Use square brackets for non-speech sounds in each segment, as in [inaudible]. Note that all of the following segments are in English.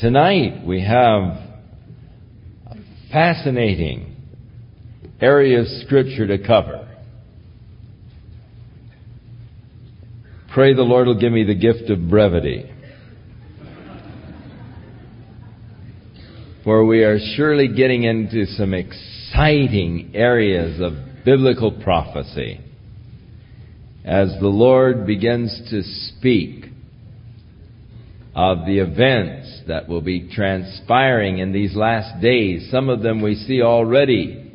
Tonight we have a fascinating area of Scripture to cover. Pray the Lord will give me the gift of brevity. For we are surely getting into some exciting areas of biblical prophecy as the Lord begins to speak of the events that will be transpiring in these last days. Some of them we see already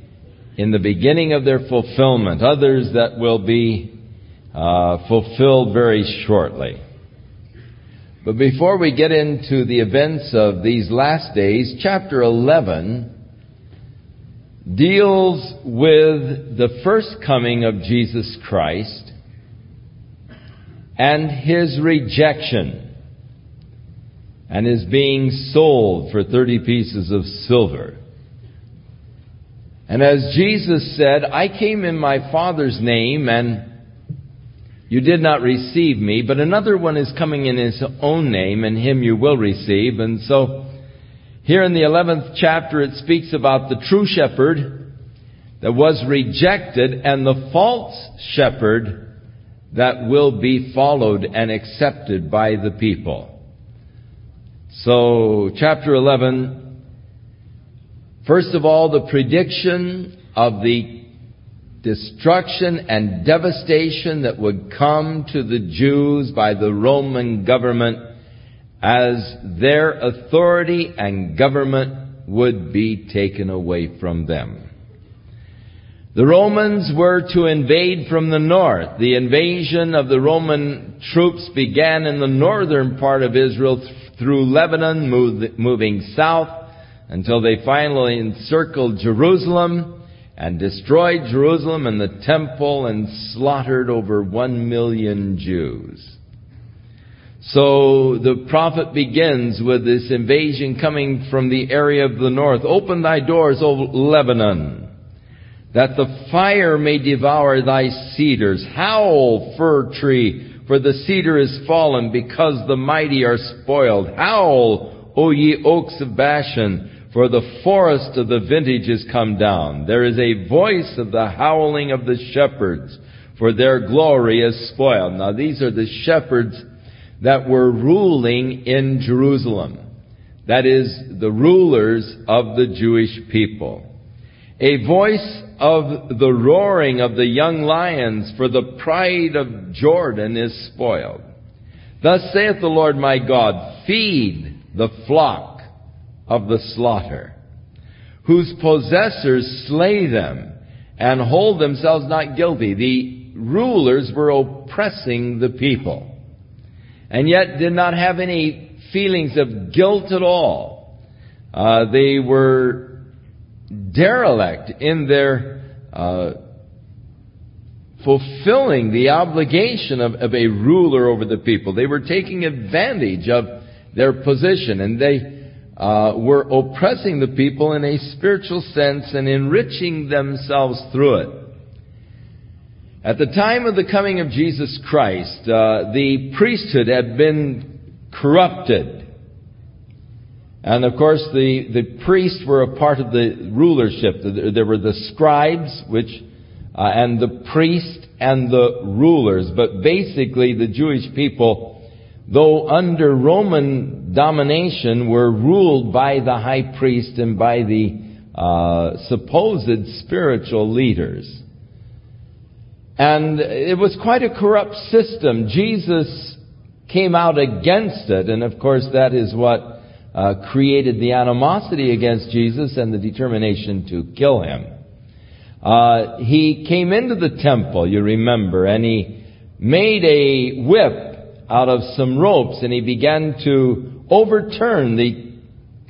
in the beginning of their fulfillment, others that will be uh, fulfilled very shortly. But before we get into the events of these last days, chapter 11 deals with the first coming of Jesus Christ and his rejection and is being sold for 30 pieces of silver. And as Jesus said, I came in my Father's name and you did not receive me, but another one is coming in his own name and him you will receive. And so here in the 11th chapter it speaks about the true shepherd that was rejected and the false shepherd that will be followed and accepted by the people. So, chapter 11, first of all, the prediction of the destruction and devastation that would come to the Jews by the Roman government as their authority and government would be taken away from them. The Romans were to invade from the north. The invasion of the Roman troops began in the northern part of Israel through Lebanon, moving south until they finally encircled Jerusalem and destroyed Jerusalem and the temple and slaughtered over one million Jews. So the prophet begins with this invasion coming from the area of the north. Open thy doors, O Lebanon that the fire may devour thy cedars. Howl, fir tree, for the cedar is fallen, because the mighty are spoiled. Howl, O ye oaks of Bashan, for the forest of the vintage is come down. There is a voice of the howling of the shepherds, for their glory is spoiled. Now these are the shepherds that were ruling in Jerusalem. That is, the rulers of the Jewish people. A voice of the roaring of the young lions, for the pride of Jordan is spoiled. Thus saith the Lord my God, feed the flock of the slaughter, whose possessors slay them and hold themselves not guilty. The rulers were oppressing the people and yet did not have any feelings of guilt at all. Uh, they were derelict in their uh, fulfilling the obligation of, of a ruler over the people. They were taking advantage of their position and they uh, were oppressing the people in a spiritual sense and enriching themselves through it. At the time of the coming of Jesus Christ, uh, the priesthood had been corrupted. And of course, the, the priests were a part of the rulership. There were the scribes, which, uh, and the priests and the rulers. But basically, the Jewish people, though under Roman domination, were ruled by the high priest and by the uh, supposed spiritual leaders. And it was quite a corrupt system. Jesus came out against it, and of course, that is what uh, created the animosity against Jesus and the determination to kill him. Uh, he came into the temple, you remember, and he made a whip out of some ropes and he began to overturn the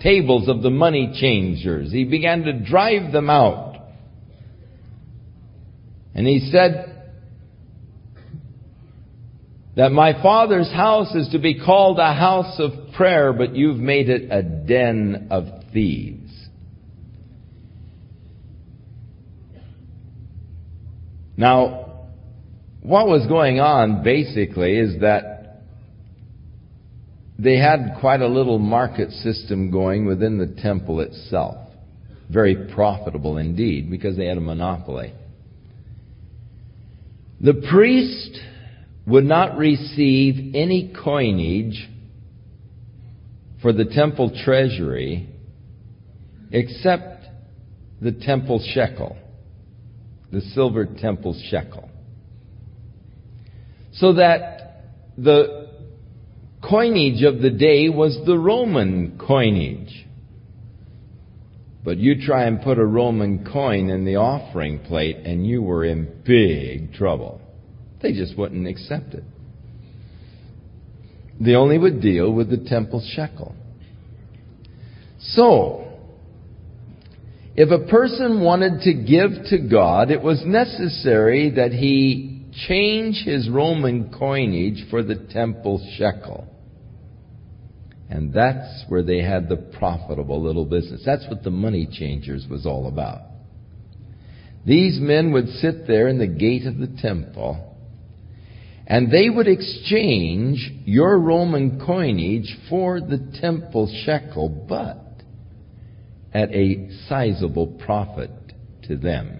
tables of the money changers. He began to drive them out. And he said, that my father's house is to be called a house of prayer, but you've made it a den of thieves. Now, what was going on basically is that they had quite a little market system going within the temple itself. Very profitable indeed, because they had a monopoly. The priest would not receive any coinage for the temple treasury except the temple shekel, the silver temple shekel. So that the coinage of the day was the Roman coinage. But you try and put a Roman coin in the offering plate and you were in big trouble. They just wouldn't accept it. They only would deal with the temple shekel. So, if a person wanted to give to God, it was necessary that he change his Roman coinage for the temple shekel. And that's where they had the profitable little business. That's what the money changers was all about. These men would sit there in the gate of the temple and they would exchange your Roman coinage for the temple shekel, but at a sizable profit to them.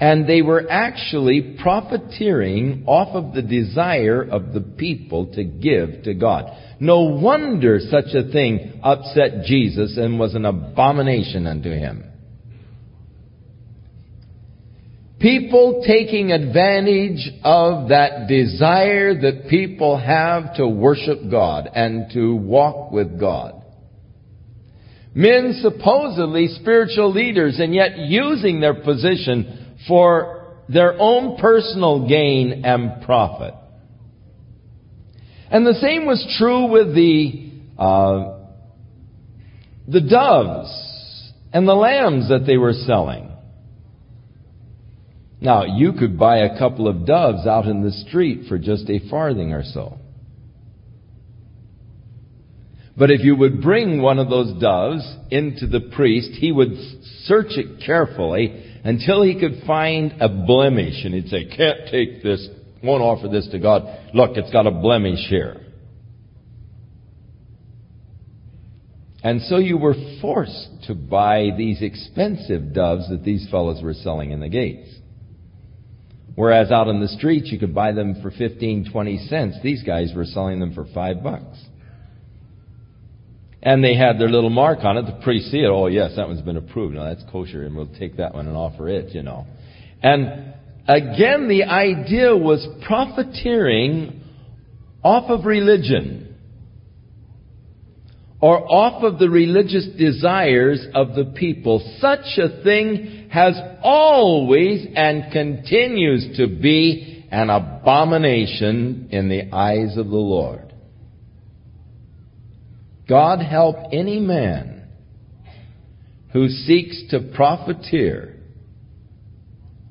And they were actually profiteering off of the desire of the people to give to God. No wonder such a thing upset Jesus and was an abomination unto him. People taking advantage of that desire that people have to worship God and to walk with God. Men supposedly spiritual leaders and yet using their position for their own personal gain and profit. And the same was true with the, uh, the doves and the lambs that they were selling. Now, you could buy a couple of doves out in the street for just a farthing or so. But if you would bring one of those doves into the priest, he would search it carefully until he could find a blemish. And he'd say, can't take this, won't offer this to God. Look, it's got a blemish here. And so you were forced to buy these expensive doves that these fellows were selling in the gates. Whereas out in the streets you could buy them for 15, 20 cents. These guys were selling them for five bucks. And they had their little mark on it. The priest see it. Oh, yes, that one's been approved. Now that's kosher, and we'll take that one and offer it, you know. And again, the idea was profiteering off of religion or off of the religious desires of the people. Such a thing has always and continues to be an abomination in the eyes of the Lord. God help any man who seeks to profiteer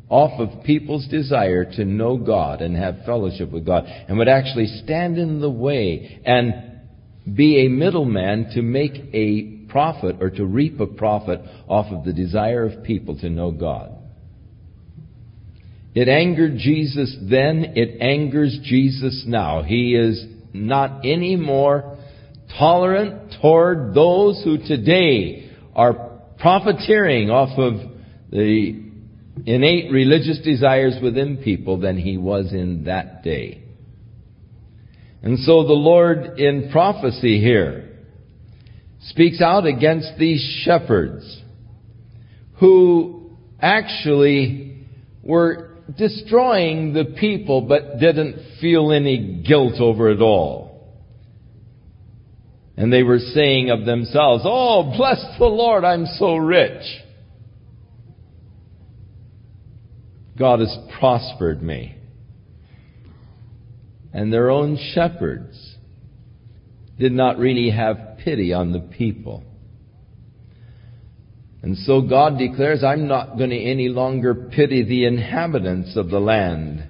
off of people's desire to know God and have fellowship with God and would actually stand in the way and be a middleman to make a profit or to reap a profit off of the desire of people to know God. It angered Jesus then, it angers Jesus now. He is not any more tolerant toward those who today are profiteering off of the innate religious desires within people than he was in that day. And so the Lord in prophecy here speaks out against these shepherds who actually were destroying the people but didn't feel any guilt over it all. And they were saying of themselves, Oh, bless the Lord, I'm so rich. God has prospered me. And their own shepherds did not really have pity on the people. And so God declares, I'm not going to any longer pity the inhabitants of the land,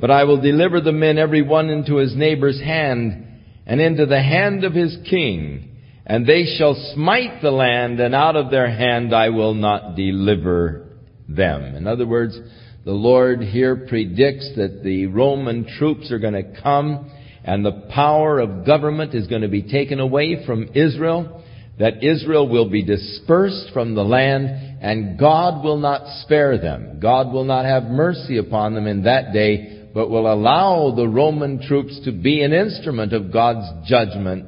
but I will deliver the men every one into his neighbor's hand and into the hand of his king, and they shall smite the land, and out of their hand I will not deliver them. In other words, the Lord here predicts that the Roman troops are going to come and the power of government is going to be taken away from Israel, that Israel will be dispersed from the land, and God will not spare them. God will not have mercy upon them in that day, but will allow the Roman troops to be an instrument of God's judgment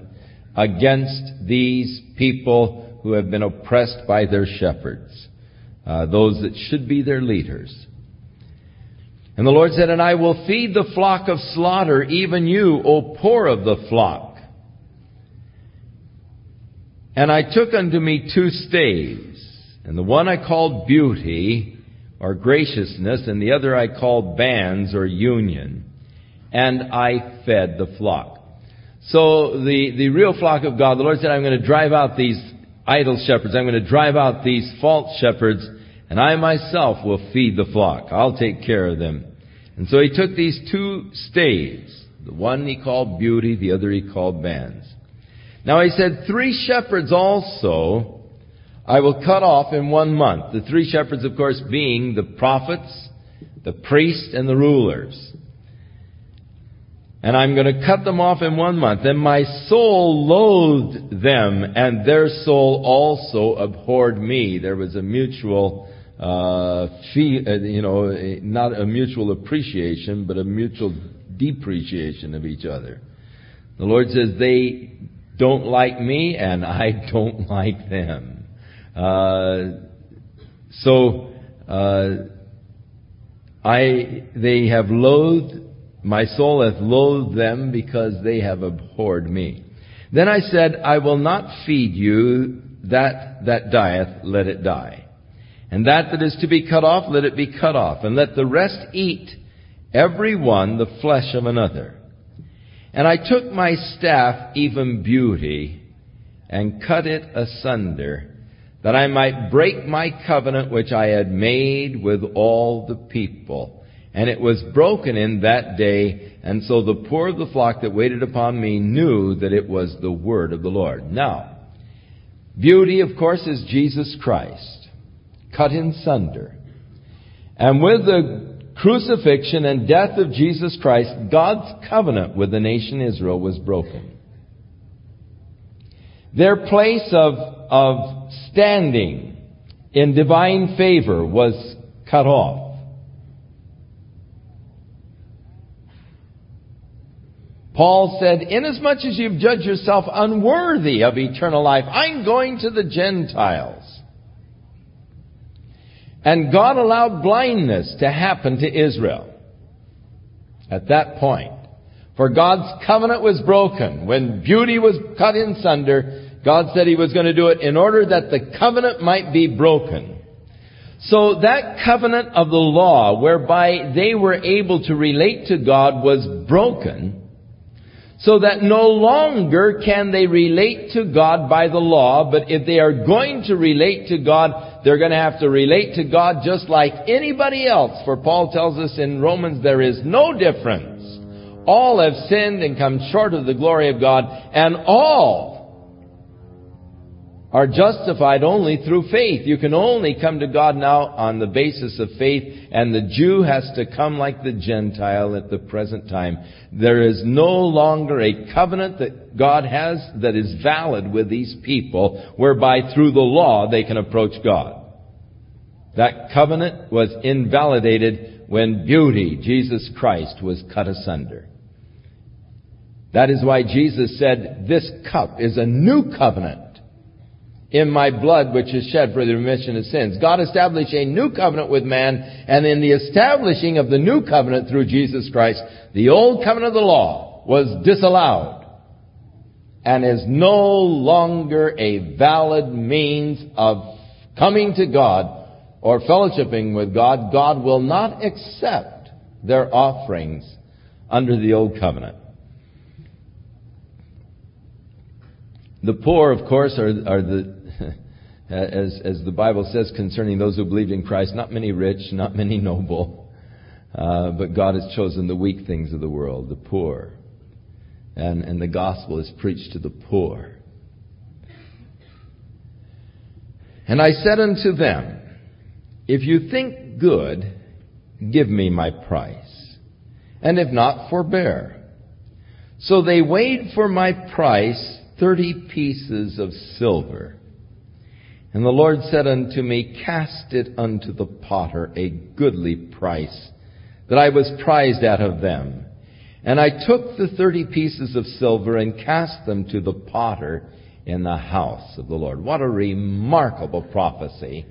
against these people who have been oppressed by their shepherds, uh, those that should be their leaders. And the Lord said, And I will feed the flock of slaughter, even you, O poor of the flock. And I took unto me two staves, and the one I called beauty, or graciousness, and the other I called bands, or union. And I fed the flock. So the, the real flock of God, the Lord said, I'm going to drive out these idle shepherds. I'm going to drive out these false shepherds, and I myself will feed the flock. I'll take care of them. And so he took these two staves. The one he called beauty, the other he called bands. Now he said, three shepherds also I will cut off in one month. The three shepherds, of course, being the prophets, the priests, and the rulers. And I'm going to cut them off in one month. And my soul loathed them, and their soul also abhorred me. There was a mutual uh, fee, uh, you know, not a mutual appreciation, but a mutual depreciation of each other. The Lord says they don't like me and I [laughs] don't like them. Uh, so uh, I they have loathed my soul hath loathed them because they have abhorred me. Then I said, I will not feed you that that dieth, let it die. And that that is to be cut off, let it be cut off. And let the rest eat, every one, the flesh of another. And I took my staff, even beauty, and cut it asunder, that I might break my covenant which I had made with all the people. And it was broken in that day, and so the poor of the flock that waited upon me knew that it was the word of the Lord. Now, beauty, of course, is Jesus Christ cut in sunder. And with the crucifixion and death of Jesus Christ, God's covenant with the nation Israel was broken. Their place of, of standing in divine favor was cut off. Paul said, Inasmuch as you've judged yourself unworthy of eternal life, I'm going to the Gentiles. And God allowed blindness to happen to Israel at that point. For God's covenant was broken. When beauty was cut in sunder, God said He was going to do it in order that the covenant might be broken. So that covenant of the law whereby they were able to relate to God was broken so that no longer can they relate to God by the law, but if they are going to relate to God, they're going to have to relate to God just like anybody else. For Paul tells us in Romans there is no difference. All have sinned and come short of the glory of God, and all are justified only through faith. You can only come to God now on the basis of faith, and the Jew has to come like the Gentile at the present time. There is no longer a covenant that God has that is valid with these people, whereby through the law they can approach God. That covenant was invalidated when beauty, Jesus Christ, was cut asunder. That is why Jesus said, this cup is a new covenant in my blood which is shed for the remission of sins. God established a new covenant with man, and in the establishing of the new covenant through Jesus Christ, the old covenant of the law was disallowed and is no longer a valid means of coming to God or fellowshipping with God. God will not accept their offerings under the old covenant. The poor, of course, are, are the as, as the Bible says concerning those who believed in Christ, not many rich, not many noble, uh, but God has chosen the weak things of the world, the poor. And, and the gospel is preached to the poor. And I said unto them, If you think good, give me my price. And if not, forbear. So they weighed for my price thirty pieces of silver. And the Lord said unto me, Cast it unto the potter a goodly price, that I was prized out of them. And I took the thirty pieces of silver and cast them to the potter in the house of the Lord. What a remarkable prophecy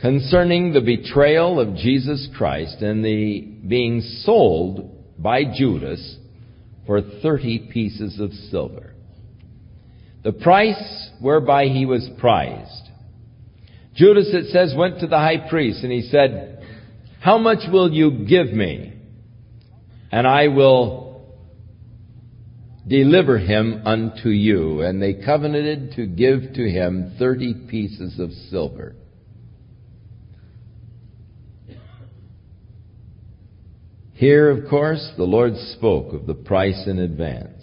concerning the betrayal of Jesus Christ and the being sold by Judas for 30 pieces of silver. The price whereby he was prized. Judas, it says, went to the high priest and he said, How much will you give me? And I will deliver him unto you. And they covenanted to give to him 30 pieces of silver. Here, of course, the Lord spoke of the price in advance.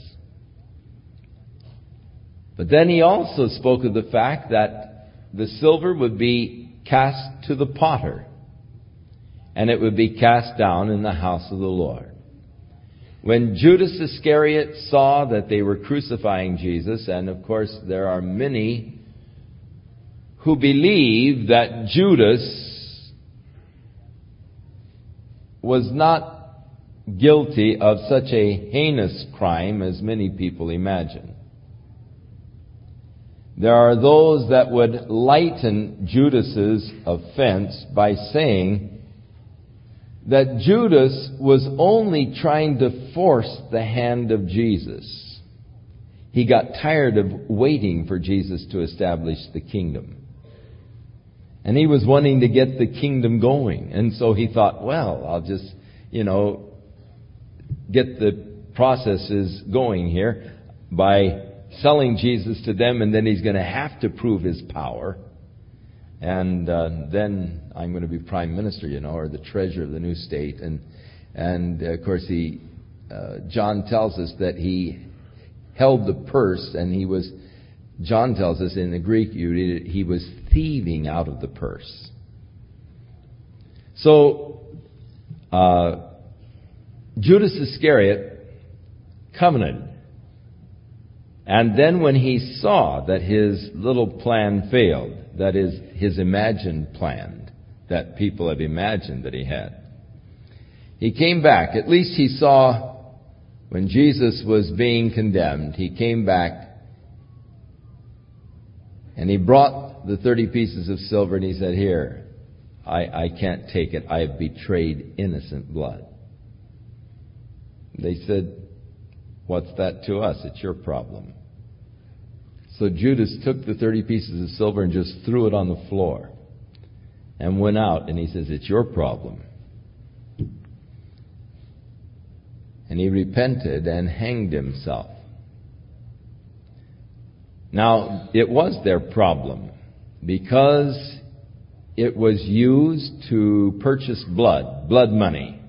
But then he also spoke of the fact that the silver would be cast to the potter, and it would be cast down in the house of the Lord. When Judas Iscariot saw that they were crucifying Jesus, and of course there are many who believe that Judas was not guilty of such a heinous crime as many people imagine. There are those that would lighten Judas's offense by saying that Judas was only trying to force the hand of Jesus. He got tired of waiting for Jesus to establish the kingdom. And he was wanting to get the kingdom going. And so he thought, well, I'll just, you know, get the processes going here by selling Jesus to them, and then he's going to have to prove his power. And uh, then I'm going to be prime minister, you know, or the treasurer of the new state. And and of course, he uh, John tells us that he held the purse, and he was. John tells us in the Greek, you read it, he was thieving out of the purse. So, uh, Judas Iscariot covenanted. And then when he saw that his little plan failed, that is, his imagined plan that people have imagined that he had, he came back. At least he saw when Jesus was being condemned, he came back and he brought the 30 pieces of silver and he said, Here, I, I can't take it. I have betrayed innocent blood. They said, What's that to us? It's your problem. So Judas took the 30 pieces of silver and just threw it on the floor and went out, and he says, It's your problem. And he repented and hanged himself. Now, it was their problem because it was used to purchase blood, blood money.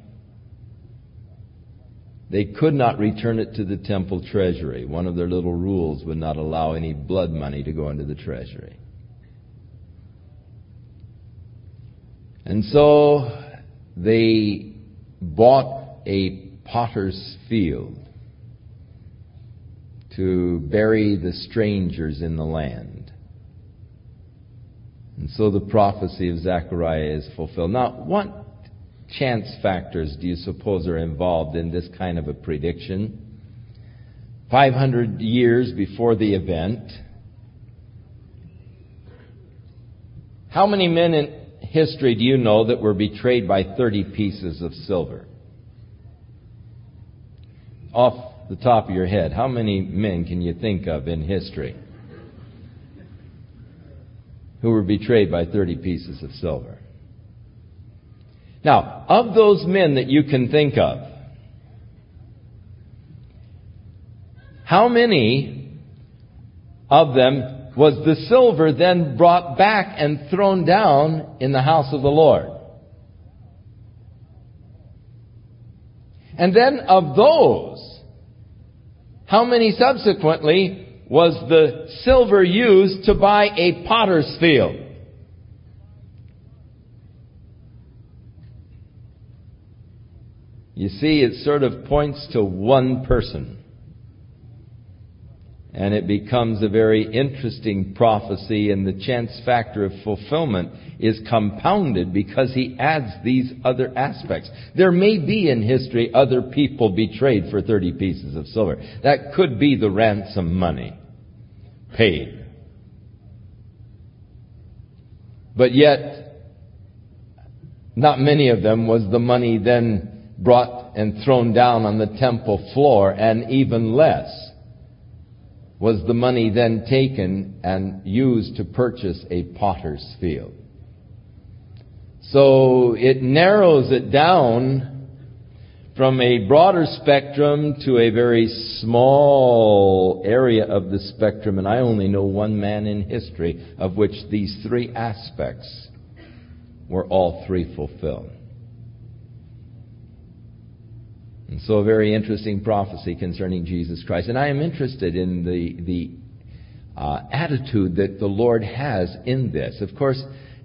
They could not return it to the temple treasury. One of their little rules would not allow any blood money to go into the treasury. And so they bought a potter's field to bury the strangers in the land. And so the prophecy of Zechariah is fulfilled. Now, what chance factors do you suppose are involved in this kind of a prediction? 500 years before the event. How many men in history do you know that were betrayed by 30 pieces of silver? Off the top of your head, how many men can you think of in history who were betrayed by 30 pieces of silver? Now, of those men that you can think of, how many of them was the silver then brought back and thrown down in the house of the Lord? And then of those, how many subsequently was the silver used to buy a potter's field? You see, it sort of points to one person. And it becomes a very interesting prophecy, and the chance factor of fulfillment is compounded because he adds these other aspects. There may be in history other people betrayed for 30 pieces of silver. That could be the ransom money paid. But yet, not many of them was the money then brought and thrown down on the temple floor, and even less was the money then taken and used to purchase a potter's field. So it narrows it down from a broader spectrum to a very small area of the spectrum, and I only know one man in history of which these three aspects were all three fulfilled. And so a very interesting prophecy concerning Jesus Christ. And I am interested in the, the uh, attitude that the Lord has in this. Of course,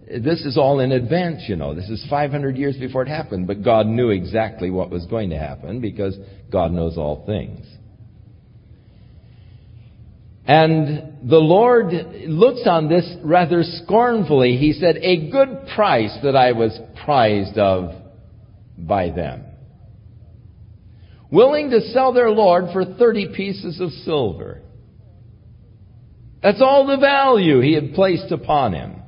this is all in advance, you know. This is 500 years before it happened, but God knew exactly what was going to happen because God knows all things. And the Lord looks on this rather scornfully. He said, A good price that I was prized of by them willing to sell their Lord for 30 pieces of silver. That's all the value he had placed upon him.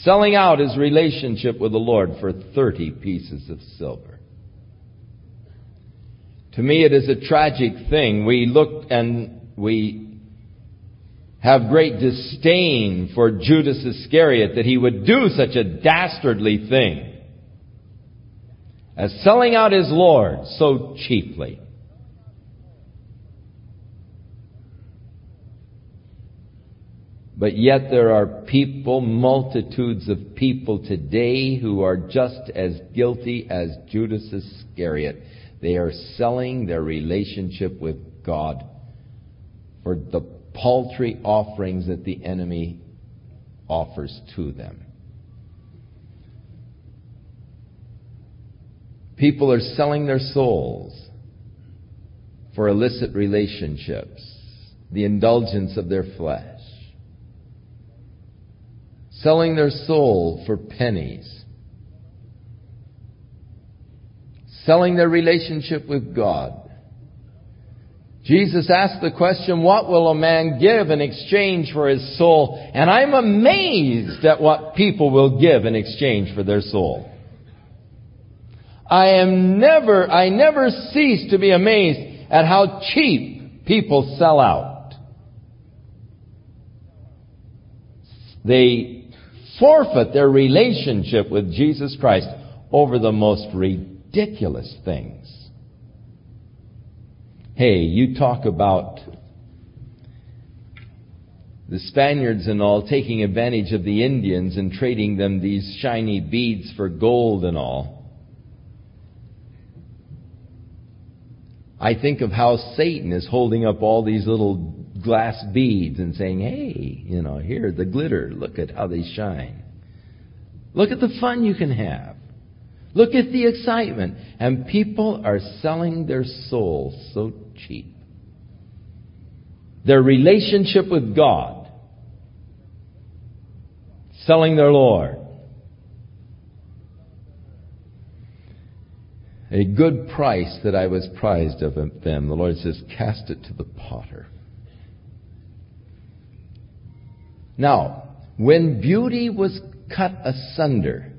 Selling out his relationship with the Lord for 30 pieces of silver. To me, it is a tragic thing. We look and we have great disdain for Judas Iscariot that he would do such a dastardly thing as selling out his Lord so cheaply. But yet there are people, multitudes of people today who are just as guilty as Judas Iscariot. They are selling their relationship with God for the paltry offerings that the enemy offers to them. People are selling their souls for illicit relationships, the indulgence of their flesh, selling their soul for pennies, selling their relationship with God. Jesus asked the question, what will a man give in exchange for his soul? And I'm amazed at what people will give in exchange for their soul. I am never, I never cease to be amazed at how cheap people sell out. They forfeit their relationship with Jesus Christ over the most ridiculous things. Hey, you talk about the Spaniards and all taking advantage of the Indians and trading them these shiny beads for gold and all. I think of how Satan is holding up all these little glass beads and saying, hey, you know, here, the glitter, look at how they shine. Look at the fun you can have. Look at the excitement. And people are selling their souls so cheap. Their relationship with God. Selling their Lord. A good price that I was prized of them. The Lord says, cast it to the potter. Now, when beauty was cut asunder,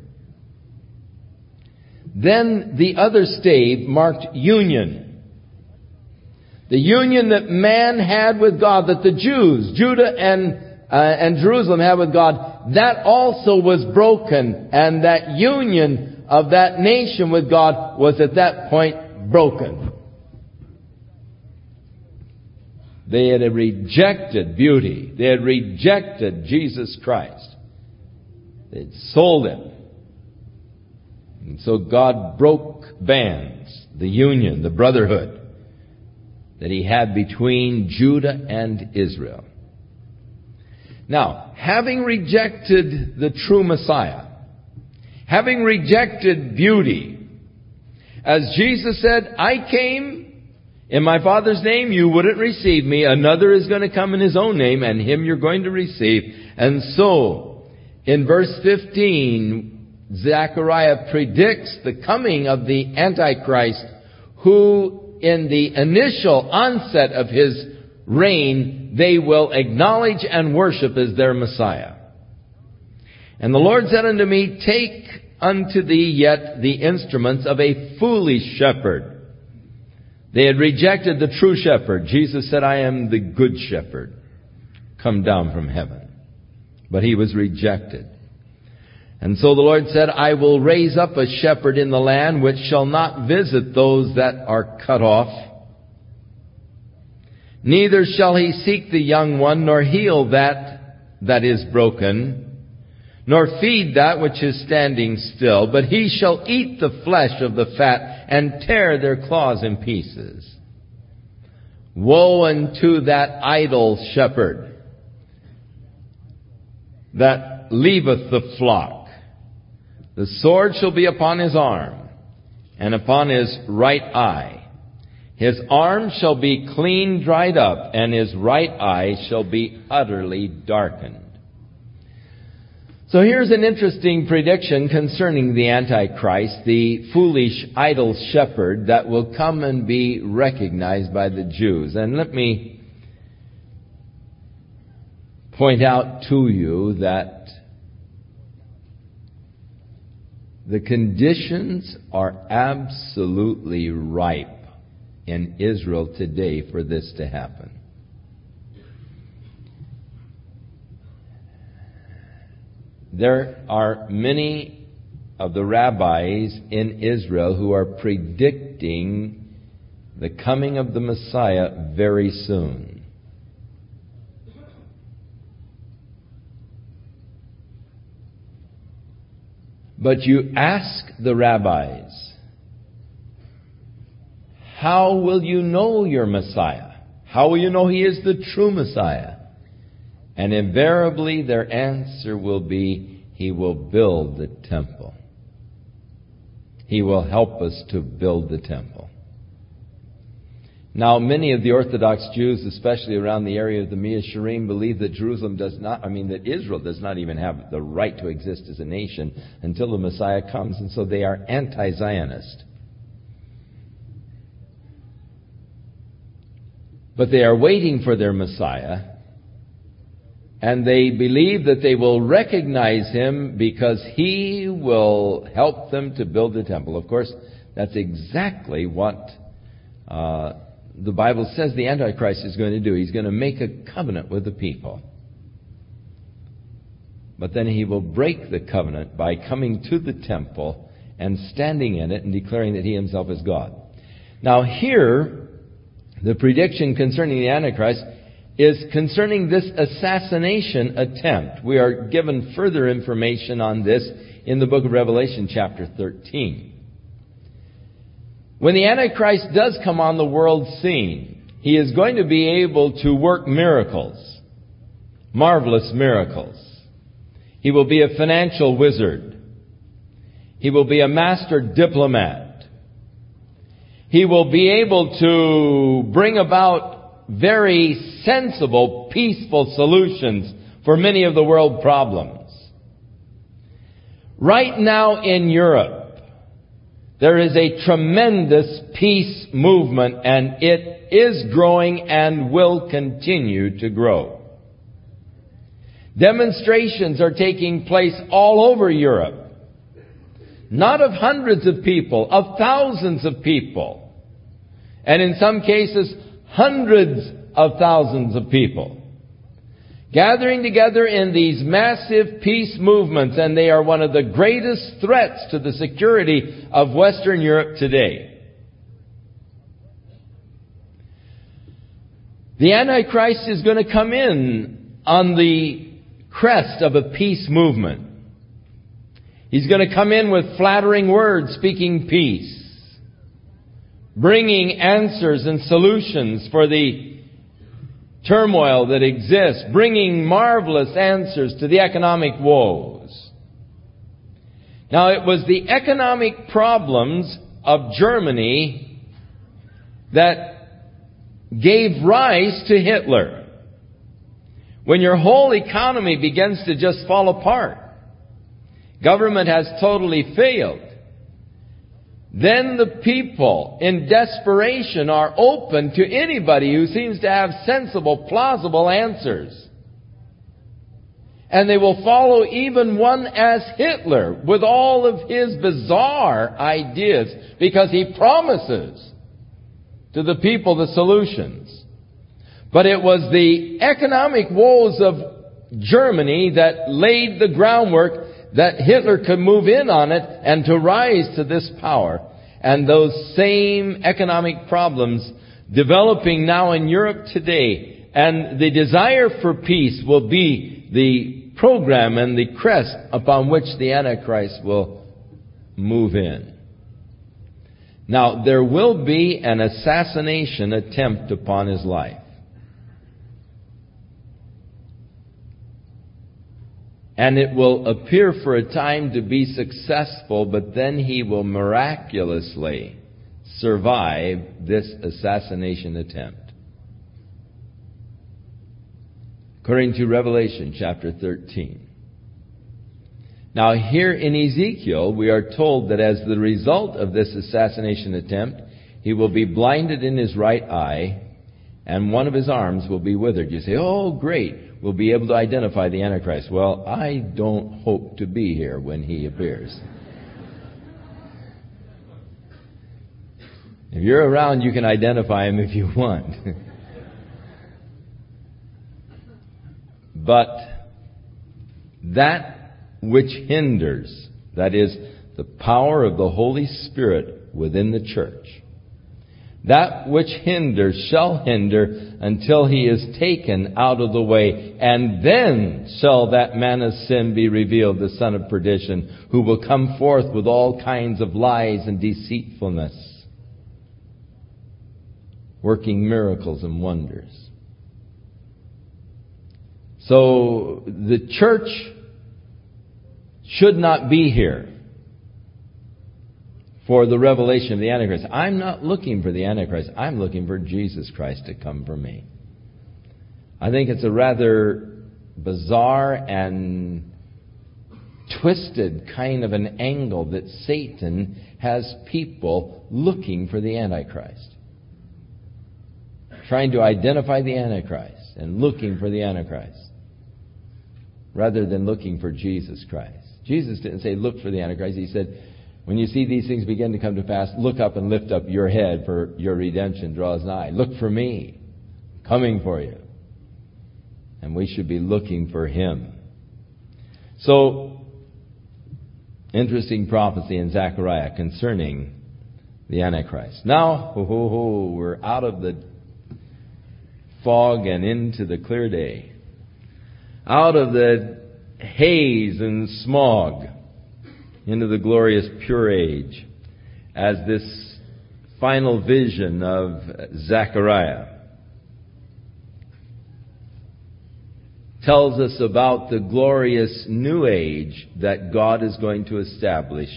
then the other stave marked union. The union that man had with God, that the Jews, Judah and, uh, and Jerusalem had with God, that also was broken, and that union of that nation with God was at that point broken. They had rejected beauty. They had rejected Jesus Christ. They had sold him. And so God broke bands, the union, the brotherhood that he had between Judah and Israel. Now, having rejected the true Messiah, having rejected beauty, As Jesus said, I came in my Father's name, you wouldn't receive me. Another is going to come in his own name, and him you're going to receive. And so, in verse 15, Zechariah predicts the coming of the Antichrist, who in the initial onset of his reign, they will acknowledge and worship as their Messiah. And the Lord said unto me, Take unto thee yet the instruments of a foolish shepherd. They had rejected the true shepherd. Jesus said, I am the good shepherd, come down from heaven. But he was rejected. And so the Lord said, I will raise up a shepherd in the land which shall not visit those that are cut off. Neither shall he seek the young one, nor heal that that is broken nor feed that which is standing still, but he shall eat the flesh of the fat and tear their claws in pieces. Woe unto that idle shepherd that leaveth the flock. The sword shall be upon his arm and upon his right eye. His arm shall be clean dried up and his right eye shall be utterly darkened. So here's an interesting prediction concerning the Antichrist, the foolish idle shepherd that will come and be recognized by the Jews. And let me point out to you that the conditions are absolutely ripe in Israel today for this to happen. There are many of the rabbis in Israel who are predicting the coming of the Messiah very soon. But you ask the rabbis, how will you know your Messiah? How will you know he is the true Messiah? And invariably their answer will be, He will build the temple. He will help us to build the temple. Now, many of the Orthodox Jews, especially around the area of the Mea Shearim, believe that Jerusalem does not, I mean, that Israel does not even have the right to exist as a nation until the Messiah comes, and so they are anti-Zionist. But they are waiting for their Messiah, and they believe that they will recognize him because he will help them to build the temple. Of course, that's exactly what uh, the Bible says the Antichrist is going to do. He's going to make a covenant with the people. But then he will break the covenant by coming to the temple and standing in it and declaring that he himself is God. Now, here, the prediction concerning the Antichrist is concerning this assassination attempt. We are given further information on this in the book of Revelation, chapter 13. When the Antichrist does come on the world scene, he is going to be able to work miracles, marvelous miracles. He will be a financial wizard. He will be a master diplomat. He will be able to bring about very sensible, peaceful solutions for many of the world problems. Right now in Europe, there is a tremendous peace movement and it is growing and will continue to grow. Demonstrations are taking place all over Europe. Not of hundreds of people, of thousands of people. And in some cases, hundreds of thousands of people gathering together in these massive peace movements, and they are one of the greatest threats to the security of Western Europe today. The Antichrist is going to come in on the crest of a peace movement. He's going to come in with flattering words, speaking peace bringing answers and solutions for the turmoil that exists, bringing marvelous answers to the economic woes. Now it was the economic problems of Germany that gave rise to Hitler. When your whole economy begins to just fall apart, government has totally failed, then the people in desperation are open to anybody who seems to have sensible, plausible answers. And they will follow even one as Hitler with all of his bizarre ideas because he promises to the people the solutions. But it was the economic woes of Germany that laid the groundwork that Hitler could move in on it and to rise to this power. And those same economic problems developing now in Europe today. And the desire for peace will be the program and the crest upon which the Antichrist will move in. Now, there will be an assassination attempt upon his life. And it will appear for a time to be successful, but then he will miraculously survive this assassination attempt. According to Revelation chapter 13. Now here in Ezekiel, we are told that as the result of this assassination attempt, he will be blinded in his right eye, and one of his arms will be withered. You say, oh great, we'll be able to identify the Antichrist. Well, I don't hope to be here when he appears. If you're around, you can identify him if you [laughs] want. but that which hinders, that is, the power of the Holy Spirit within the church, that which hinders shall hinder until he is taken out of the way, and then shall that man of sin be revealed, the son of perdition, who will come forth with all kinds of lies and deceitfulness, working miracles and wonders. So the church should not be here for the revelation of the Antichrist. I'm not looking for the Antichrist. I'm looking for Jesus Christ to come for me. I think it's a rather bizarre and twisted kind of an angle that Satan has people looking for the Antichrist. Trying to identify the Antichrist and looking for the Antichrist rather than looking for Jesus Christ. Jesus didn't say, look for the Antichrist. He said, when you see these things begin to come to pass, look up and lift up your head, for your redemption draws nigh. Look for me, coming for you. And we should be looking for him. So, interesting prophecy in Zechariah concerning the Antichrist. Now, ho, ho, ho, we're out of the fog and into the clear day. Out of the haze and smog into the glorious pure age as this final vision of Zechariah tells us about the glorious new age that God is going to establish,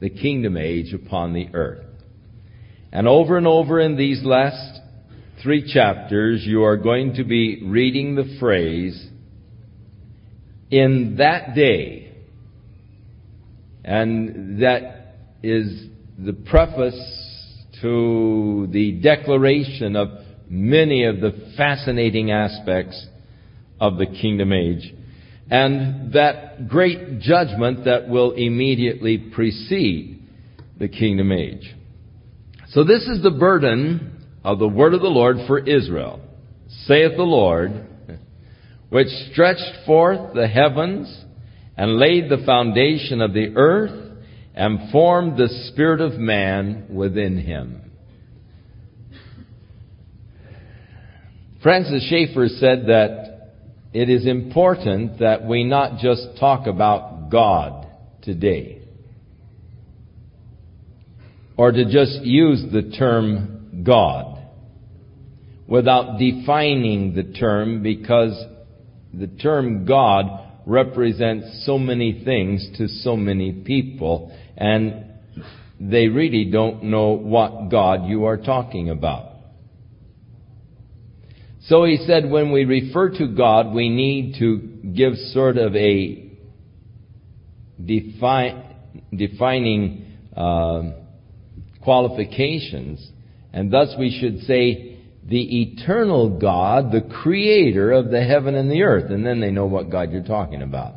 the kingdom age upon the earth. And over and over in these last three chapters, you are going to be reading the phrase, in that day, and that is the preface to the declaration of many of the fascinating aspects of the kingdom age. And that great judgment that will immediately precede the kingdom age. So this is the burden of the word of the Lord for Israel, saith the Lord, which stretched forth the heavens and laid the foundation of the earth and formed the spirit of man within him. Francis Schaeffer said that it is important that we not just talk about God today, or to just use the term God without defining the term because the term God represents so many things to so many people. And they really don't know what God you are talking about. So he said when we refer to God, we need to give sort of a defi- defining uh, qualifications, and thus we should say the eternal God, the creator of the heaven and the earth, and then they know what God you're talking about.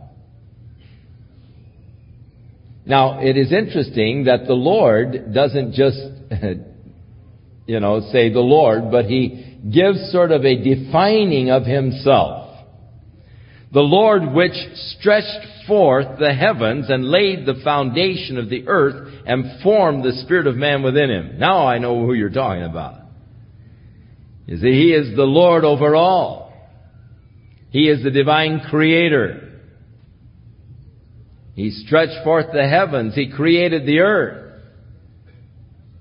Now, it is interesting that the Lord doesn't just, [laughs] you know, say the Lord, but He gives sort of a defining of Himself. The Lord which stretched forth the heavens and laid the foundation of the earth and formed the spirit of man within him. Now I know who you're talking about. You see, He is the Lord over all. He is the divine creator. He stretched forth the heavens. He created the earth.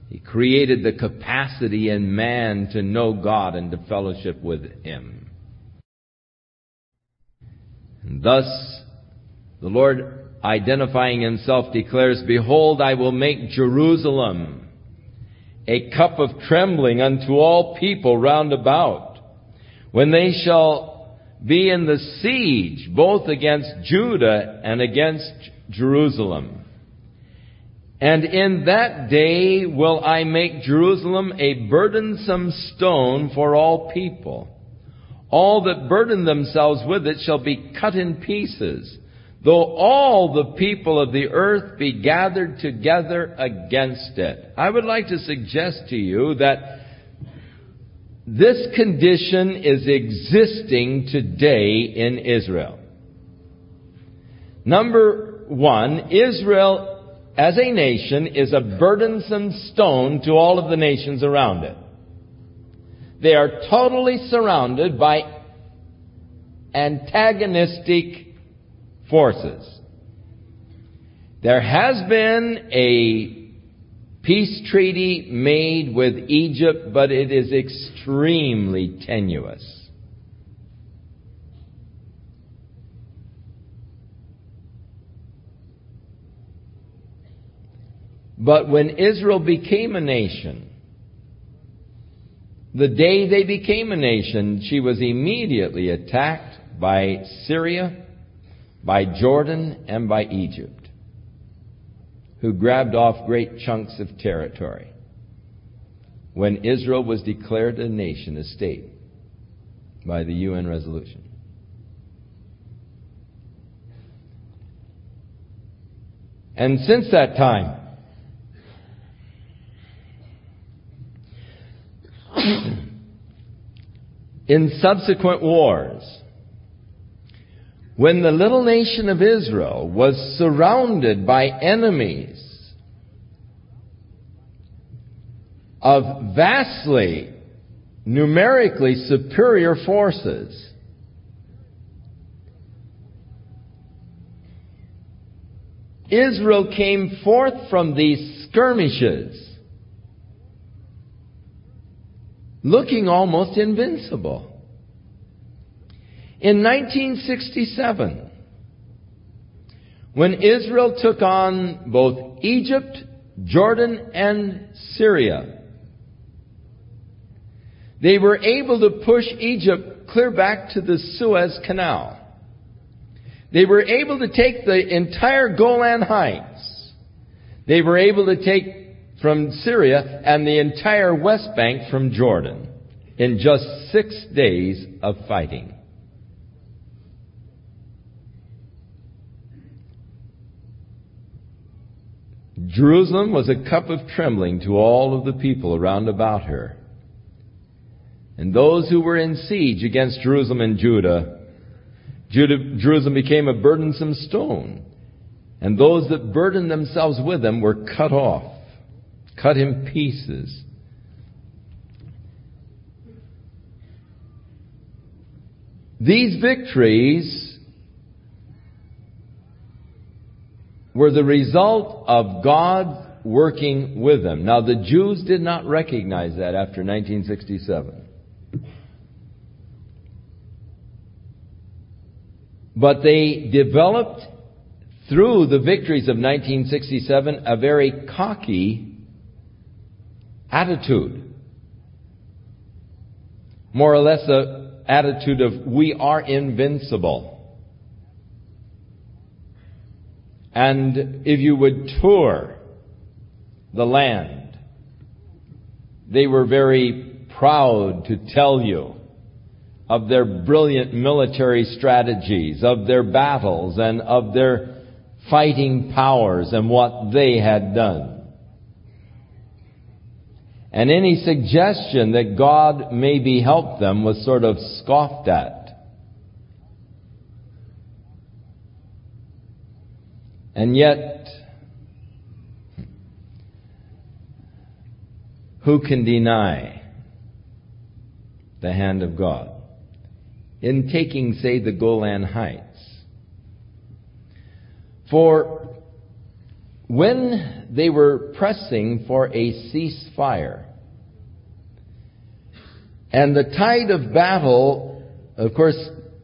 He created the capacity in man to know God and to fellowship with Him. And thus, the Lord identifying Himself declares, Behold, I will make Jerusalem a cup of trembling unto all people round about, when they shall be in the siege, both against Judah and against Jerusalem. And in that day will I make Jerusalem a burdensome stone for all people. All that burden themselves with it shall be cut in pieces, though all the people of the earth be gathered together against it. I would like to suggest to you that this condition is existing today in Israel. Number one, Israel as a nation is a burdensome stone to all of the nations around it. They are totally surrounded by antagonistic forces. There has been a peace treaty made with Egypt, but it is extremely tenuous. But when Israel became a nation, the day they became a nation, she was immediately attacked by Syria by Jordan and by Egypt, who grabbed off great chunks of territory when Israel was declared a nation, a state, by the UN resolution. And since that time, [coughs] in subsequent wars, when the little nation of Israel was surrounded by enemies of vastly numerically superior forces, Israel came forth from these skirmishes looking almost invincible. In 1967, when Israel took on both Egypt, Jordan, and Syria, they were able to push Egypt clear back to the Suez Canal. They were able to take the entire Golan Heights. They were able to take from Syria and the entire West Bank from Jordan in just six days of fighting. Jerusalem was a cup of trembling to all of the people around about her. And those who were in siege against Jerusalem and Judah, Judah Jerusalem became a burdensome stone. And those that burdened themselves with them were cut off, cut in pieces. These victories were the result of God working with them. Now, the Jews did not recognize that after 1967. But they developed through the victories of 1967, a very cocky attitude. More or less a attitude of we are invincible. And if you would tour the land, they were very proud to tell you of their brilliant military strategies, of their battles, and of their fighting powers and what they had done. And any suggestion that God maybe helped them was sort of scoffed at. And yet, who can deny the hand of God? in taking, say, the Golan Heights. For when they were pressing for a ceasefire, and the tide of battle, of course,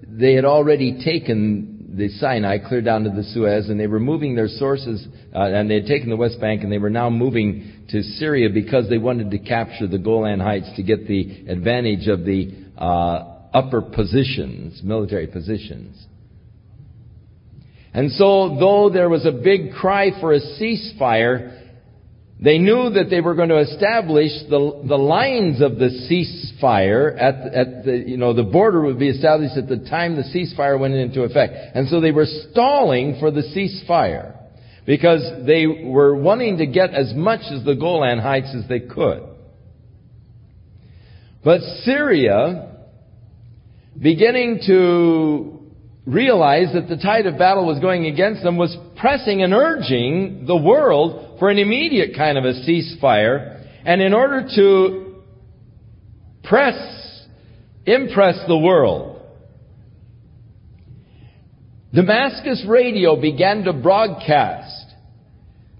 they had already taken the Sinai clear down to the Suez, and they were moving their sources, uh, and they had taken the West Bank, and they were now moving to Syria because they wanted to capture the Golan Heights to get the advantage of the uh, upper positions, military positions. And so, though there was a big cry for a ceasefire, they knew that they were going to establish the, the lines of the ceasefire at, at the, you know, the border would be established at the time the ceasefire went into effect. And so they were stalling for the ceasefire because they were wanting to get as much as the Golan Heights as they could. But Syria beginning to realize that the tide of battle was going against them, was pressing and urging the world for an immediate kind of a ceasefire. And in order to press, impress the world, Damascus radio began to broadcast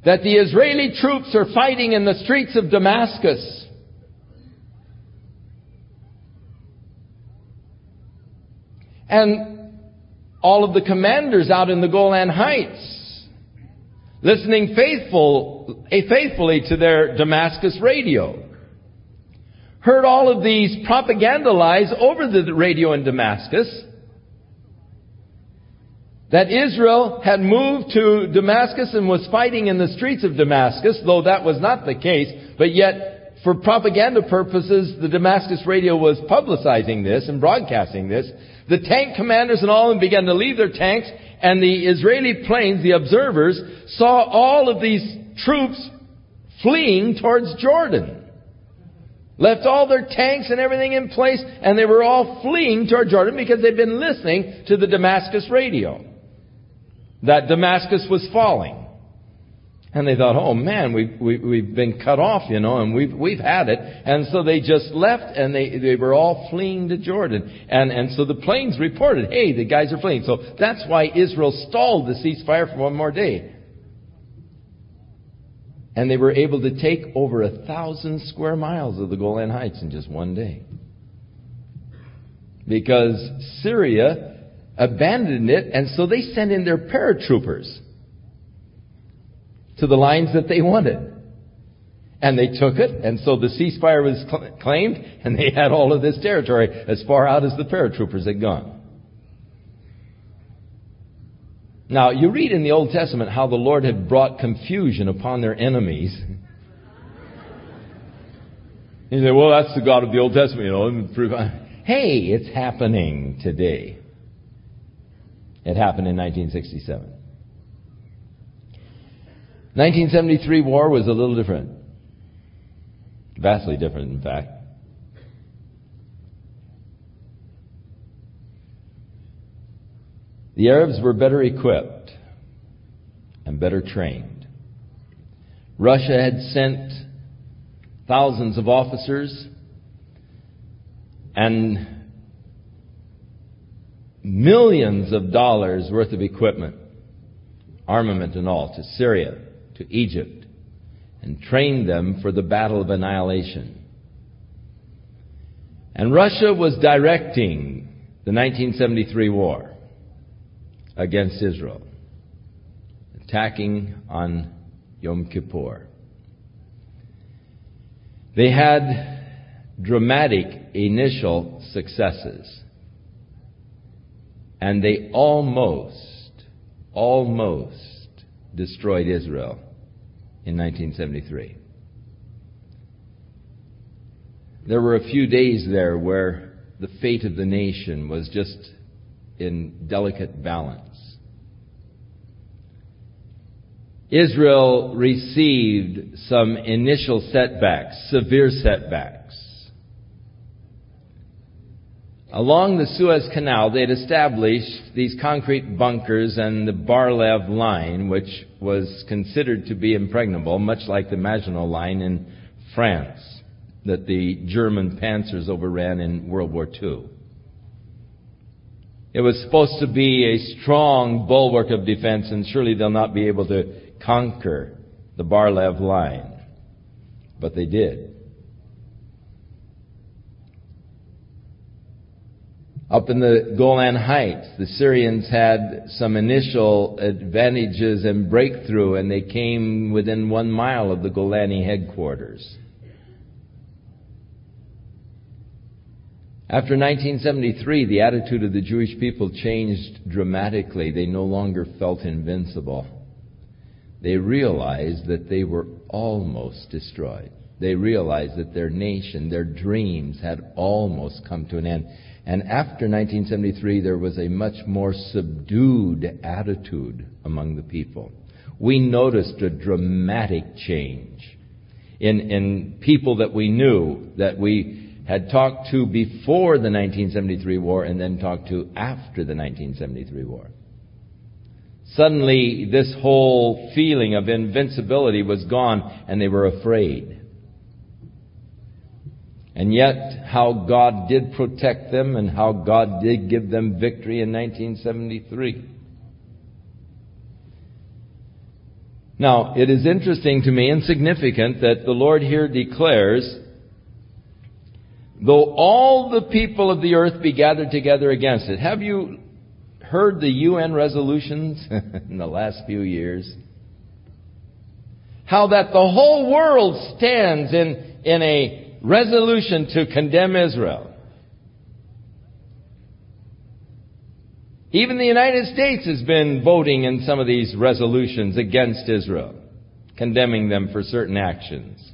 that the Israeli troops are fighting in the streets of Damascus. And all of the commanders out in the Golan Heights, listening faithful, eh, faithfully to their Damascus radio, heard all of these propaganda lies over the radio in Damascus that Israel had moved to Damascus and was fighting in the streets of Damascus, though that was not the case, but yet for propaganda purposes, the Damascus radio was publicizing this and broadcasting this, the tank commanders and all of them began to leave their tanks, and the Israeli planes, the observers, saw all of these troops fleeing towards Jordan. Left all their tanks and everything in place, and they were all fleeing toward Jordan because they'd been listening to the Damascus radio. That Damascus was falling. And they thought, oh man, we've, we, we've been cut off, you know, and we've, we've had it. And so they just left and they, they were all fleeing to Jordan. And, and so the planes reported, hey, the guys are fleeing. So that's why Israel stalled the ceasefire for one more day. And they were able to take over a thousand square miles of the Golan Heights in just one day. Because Syria abandoned it, and so they sent in their paratroopers to the lines that they wanted. And they took it, and so the ceasefire was cl- claimed, and they had all of this territory as far out as the paratroopers had gone. Now, you read in the Old Testament how the Lord had brought confusion upon their enemies. [laughs] You say, well, that's the God of the Old Testament, you know. Hey, it's happening today. It happened in 1967. 1973 war was a little different. Vastly different, in fact. The Arabs were better equipped and better trained. Russia had sent thousands of officers and millions of dollars worth of equipment, armament and all, to Syria to Egypt and trained them for the battle of annihilation. And Russia was directing the 1973 war against Israel. attacking on Yom Kippur. They had dramatic initial successes. And they almost, almost destroyed Israel in 1973. There were a few days there where the fate of the nation was just in delicate balance. Israel received some initial setbacks, severe setbacks. Along the Suez Canal, they had established these concrete bunkers and the Bar-Lev line, which was considered to be impregnable, much like the Maginot Line in France that the German panzers overran in World War II. It was supposed to be a strong bulwark of defense, and surely they'll not be able to conquer the Bar-Lev line. But they did. Up in the Golan Heights, the Syrians had some initial advantages and breakthrough, and they came within one mile of the Golani headquarters. After 1973, the attitude of the Jewish people changed dramatically. They no longer felt invincible. They realized that they were almost destroyed. They realized that their nation, their dreams had almost come to an end. And after 1973, there was a much more subdued attitude among the people. We noticed a dramatic change in, in people that we knew, that we had talked to before the 1973 war and then talked to after the 1973 war. Suddenly, this whole feeling of invincibility was gone and they were afraid. And yet, how God did protect them and how God did give them victory in 1973. Now, it is interesting to me and significant that the Lord here declares though all the people of the earth be gathered together against it. Have you heard the UN resolutions [laughs] in the last few years? How that the whole world stands in, in a resolution to condemn Israel. Even the United States has been voting in some of these resolutions against Israel, condemning them for certain actions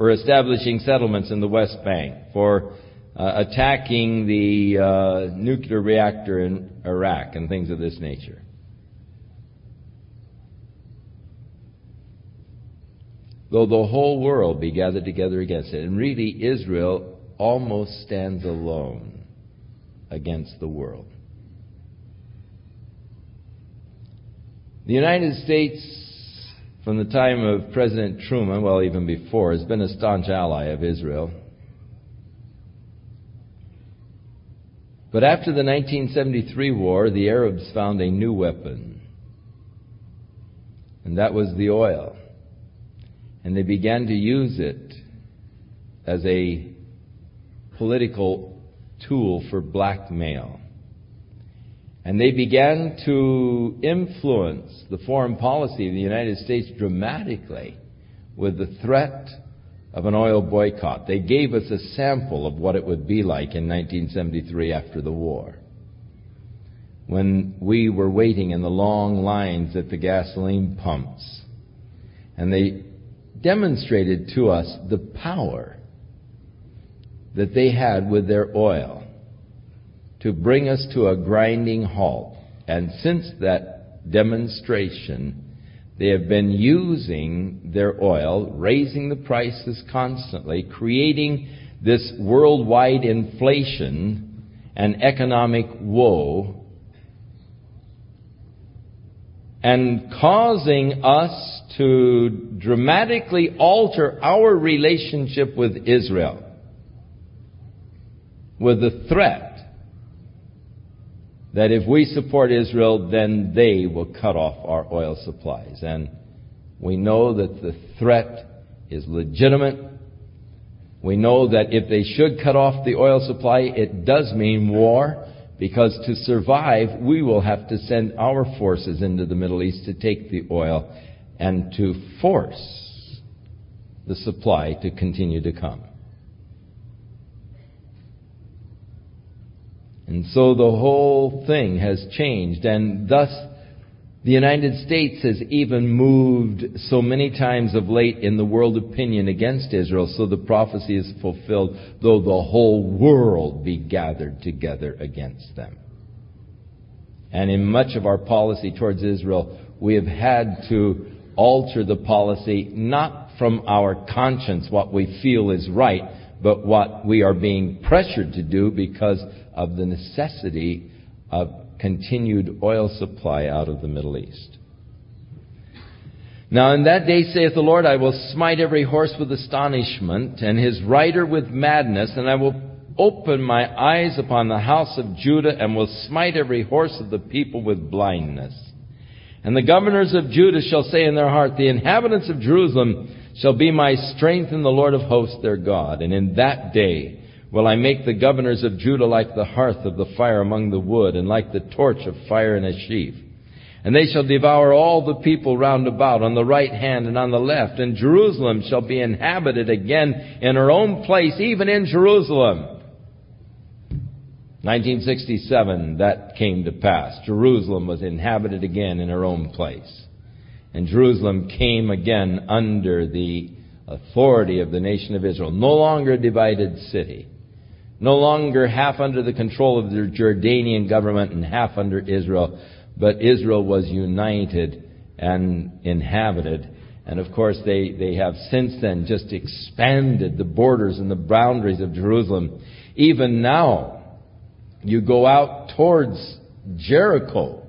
for establishing settlements in the West Bank, for uh, attacking the uh, nuclear reactor in Iraq, and things of this nature. Though the whole world be gathered together against it, and really Israel almost stands alone against the world. The United States from the time of President Truman, well, even before, has been a staunch ally of Israel. But after the 1973 war, the Arabs found a new weapon, and that was the oil. And they began to use it as a political tool for blackmail. And they began to influence the foreign policy of the United States dramatically with the threat of an oil boycott. They gave us a sample of what it would be like in 1973 after the war. When we were waiting in the long lines at the gasoline pumps. And they demonstrated to us the power that they had with their oil to bring us to a grinding halt. And since that demonstration, they have been using their oil, raising the prices constantly, creating this worldwide inflation and economic woe, and causing us to dramatically alter our relationship with Israel with the threat that if we support Israel, then they will cut off our oil supplies. And we know that the threat is legitimate. We know that if they should cut off the oil supply, it does mean war Because to survive, we will have to send our forces into the Middle East to take the oil and to force the supply to continue to come. And so the whole thing has changed, and thus the United States has even moved so many times of late in the world opinion against Israel, so the prophecy is fulfilled, though the whole world be gathered together against them. And in much of our policy towards Israel, we have had to alter the policy not from our conscience, what we feel is right, but what we are being pressured to do because of the necessity of continued oil supply out of the Middle East. Now in that day saith the Lord, I will smite every horse with astonishment, and his rider with madness, and I will open my eyes upon the house of Judah, and will smite every horse of the people with blindness. And the governors of Judah shall say in their heart, The inhabitants of Jerusalem shall be my strength in the Lord of hosts their God. And in that day will I make the governors of Judah like the hearth of the fire among the wood, and like the torch of fire in a sheaf. And they shall devour all the people round about, on the right hand and on the left, and Jerusalem shall be inhabited again in her own place, even in Jerusalem. 1967, that came to pass. Jerusalem was inhabited again in her own place. And Jerusalem came again under the authority of the nation of Israel. No longer a divided city no longer half under the control of the Jordanian government and half under Israel, but Israel was united and inhabited. And of course, they, they have since then just expanded the borders and the boundaries of Jerusalem. Even now, you go out towards Jericho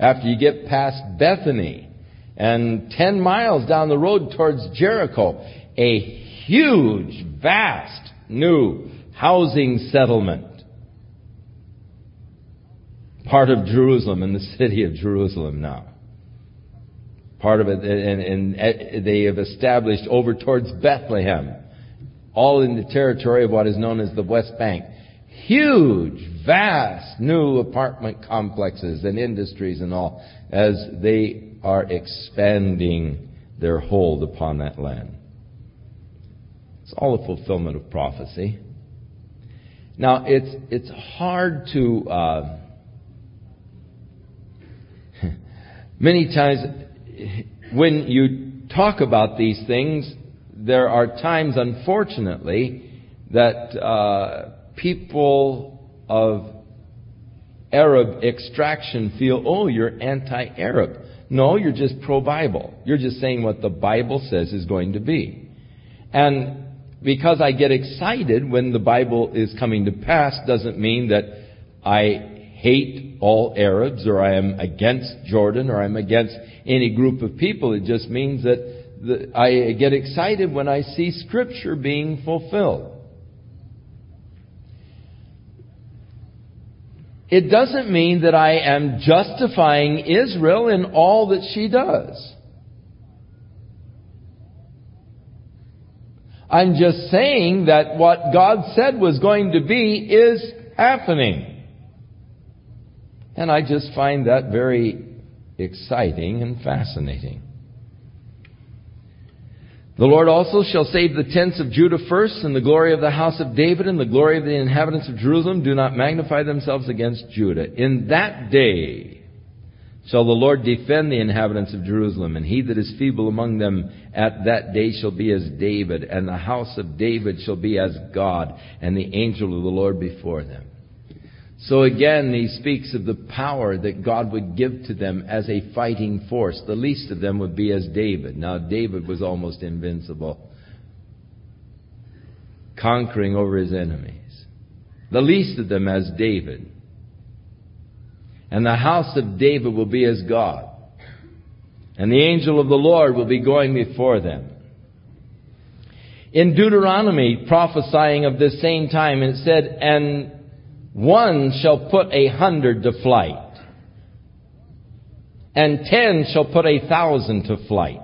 after you get past Bethany and 10 miles down the road towards Jericho, a huge, vast, new housing settlement. Part of Jerusalem in the city of Jerusalem now. Part of it, and, and eh, they have established over towards Bethlehem, all in the territory of what is known as the West Bank. Huge, vast new apartment complexes and industries and all as they are expanding their hold upon that land. It's all a fulfillment of prophecy. Now, it's, it's hard to, uh, [laughs] many times when you talk about these things, there are times, unfortunately, that uh, people of Arab extraction feel, oh, you're anti Arab. No, you're just pro Bible. You're just saying what the Bible says is going to be. And because I get excited when the Bible is coming to pass doesn't mean that I hate all Arabs or I am against Jordan or I'm against any group of people. It just means that the, I get excited when I see Scripture being fulfilled. It doesn't mean that I am justifying Israel in all that she does. I'm just saying that what God said was going to be is happening. And I just find that very exciting and fascinating. The Lord also shall save the tents of Judah first, and the glory of the house of David, and the glory of the inhabitants of Jerusalem do not magnify themselves against Judah. In that day, shall the Lord defend the inhabitants of Jerusalem, and he that is feeble among them at that day shall be as David, and the house of David shall be as God, and the angel of the Lord before them. So again, he speaks of the power that God would give to them as a fighting force. The least of them would be as David. Now, David was almost invincible, conquering over his enemies. The least of them as David and the house of David will be as God. And the angel of the Lord will be going before them. In Deuteronomy, prophesying of this same time, it said, And one shall put a hundred to flight, and ten shall put a thousand to flight.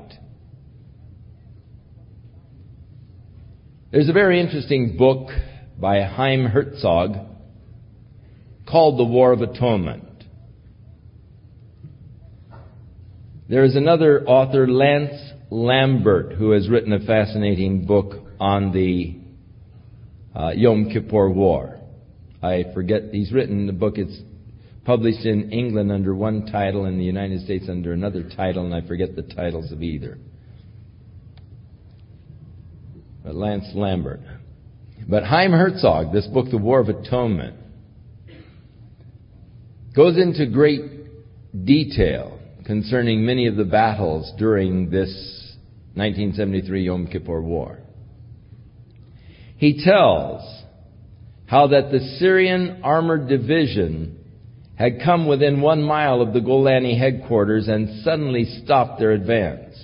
There's a very interesting book by Chaim Herzog called the War of Atonement. There is another author, Lance Lambert, who has written a fascinating book on the uh, Yom Kippur War. I forget, he's written the book, it's published in England under one title, in the United States under another title, and I forget the titles of either. But Lance Lambert. But Chaim Herzog, this book, The War of Atonement, goes into great detail concerning many of the battles during this 1973 Yom Kippur War. He tells how that the Syrian armored division had come within one mile of the Golani headquarters and suddenly stopped their advance.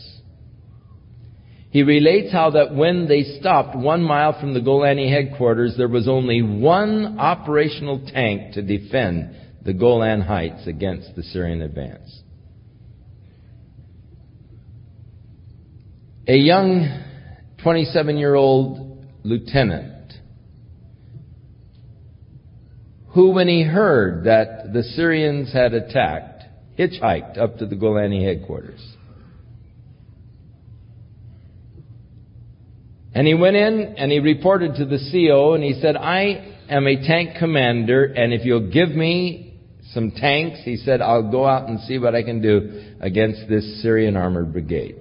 He relates how that when they stopped one mile from the Golani headquarters, there was only one operational tank to defend the Golan Heights against the Syrian advance. A young 27 year old lieutenant who, when he heard that the Syrians had attacked, hitchhiked up to the Golani headquarters. And he went in and he reported to the CO and he said, I am a tank commander and if you'll give me some tanks, he said, I'll go out and see what I can do against this Syrian armored brigade.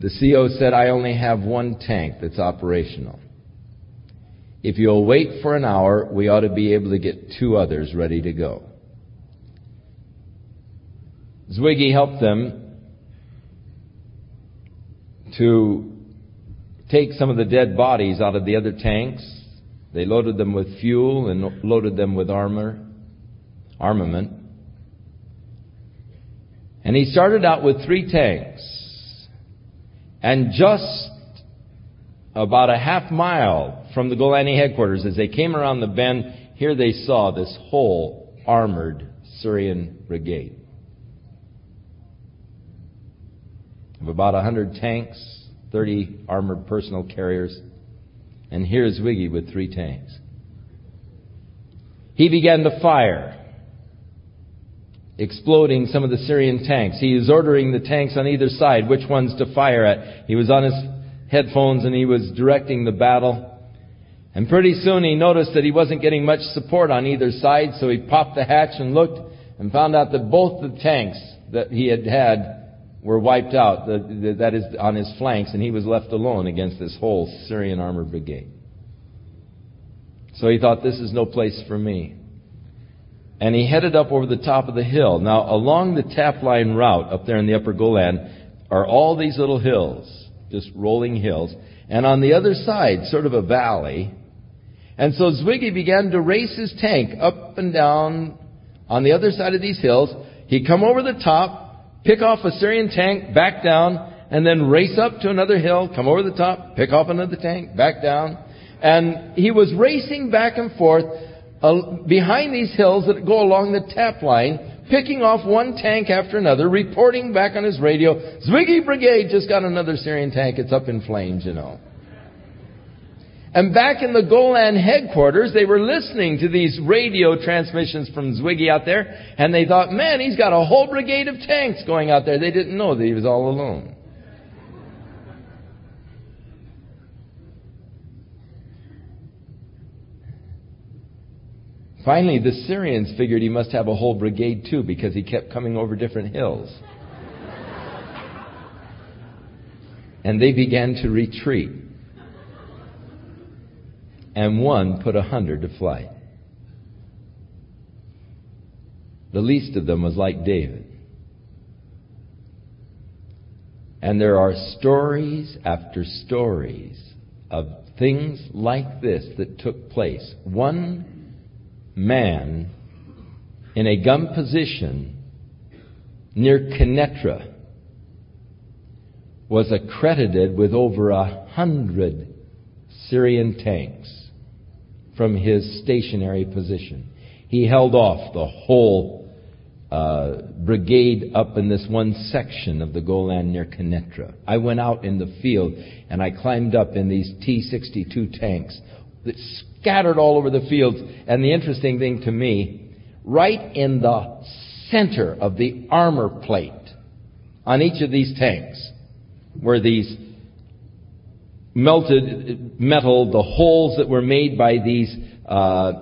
The CO said, I only have one tank that's operational. If you'll wait for an hour, we ought to be able to get two others ready to go. Zwiggy helped them to take some of the dead bodies out of the other tanks. They loaded them with fuel and loaded them with armor, armament. And he started out with three tanks. And just about a half mile from the Golani headquarters, as they came around the bend, here they saw this whole armored Syrian brigade. Of about a hundred tanks, 30 armored personal carriers, and here's Wiggy with three tanks. He began to fire exploding some of the Syrian tanks. He is ordering the tanks on either side which ones to fire at. He was on his headphones and he was directing the battle. And pretty soon he noticed that he wasn't getting much support on either side, so he popped the hatch and looked and found out that both the tanks that he had had were wiped out, that is on his flanks, and he was left alone against this whole Syrian armored brigade. So he thought, this is no place for me and he headed up over the top of the hill. Now, along the Tapline route up there in the upper Golan are all these little hills, just rolling hills, and on the other side, sort of a valley. And so Zwiggy began to race his tank up and down on the other side of these hills. He'd come over the top, pick off a Syrian tank, back down, and then race up to another hill, come over the top, pick off another tank, back down. And he was racing back and forth Uh, behind these hills that go along the Tapline, picking off one tank after another, reporting back on his radio, Zwiggy Brigade just got another Syrian tank, it's up in flames, you know. And back in the Golan headquarters, they were listening to these radio transmissions from Zwiggy out there, and they thought, man, he's got a whole brigade of tanks going out there. They didn't know that he was all alone. Finally, the Syrians figured he must have a whole brigade too because he kept coming over different hills. and they began to retreat. And one put a hundred to flight. The least of them was like David. And there are stories after stories of things like this that took place. One man in a gun position near Kenetra was accredited with over a hundred Syrian tanks from his stationary position. He held off the whole uh, brigade up in this one section of the Golan near Kenetra. I went out in the field and I climbed up in these T 62 tanks that scattered all over the fields. And the interesting thing to me, right in the center of the armor plate on each of these tanks were these melted metal, the holes that were made by these uh,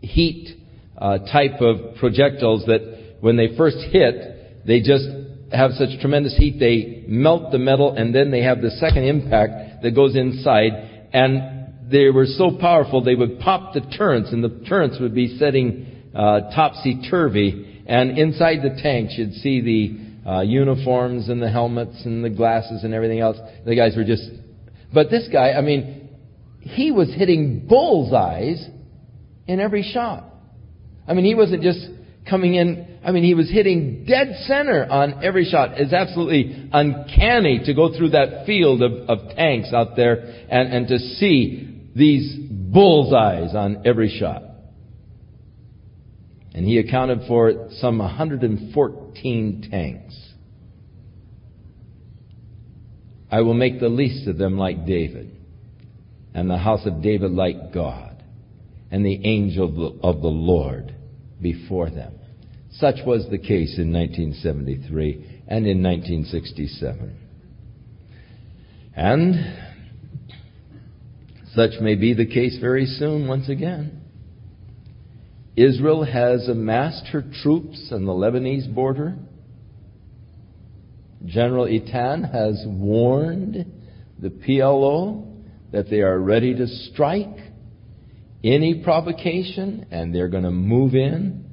heat uh, type of projectiles that when they first hit, they just have such tremendous heat, they melt the metal and then they have the second impact that goes inside and they were so powerful they would pop the turrets and the turrets would be setting uh, topsy-turvy and inside the tanks you'd see the uh, uniforms and the helmets and the glasses and everything else. The guys were just, but this guy, I mean, he was hitting bullseyes in every shot. I mean, he wasn't just coming in. I mean, he was hitting dead center on every shot. It's absolutely uncanny to go through that field of, of tanks out there and, and to see these bullseyes on every shot. And he accounted for some 114 tanks. I will make the least of them like David, and the house of David like God, and the angel of the Lord before them. Such was the case in 1973 and in 1967. And such may be the case very soon once again. Israel has amassed her troops on the Lebanese border. General Eitan has warned the PLO that they are ready to strike any provocation and they're going to move in.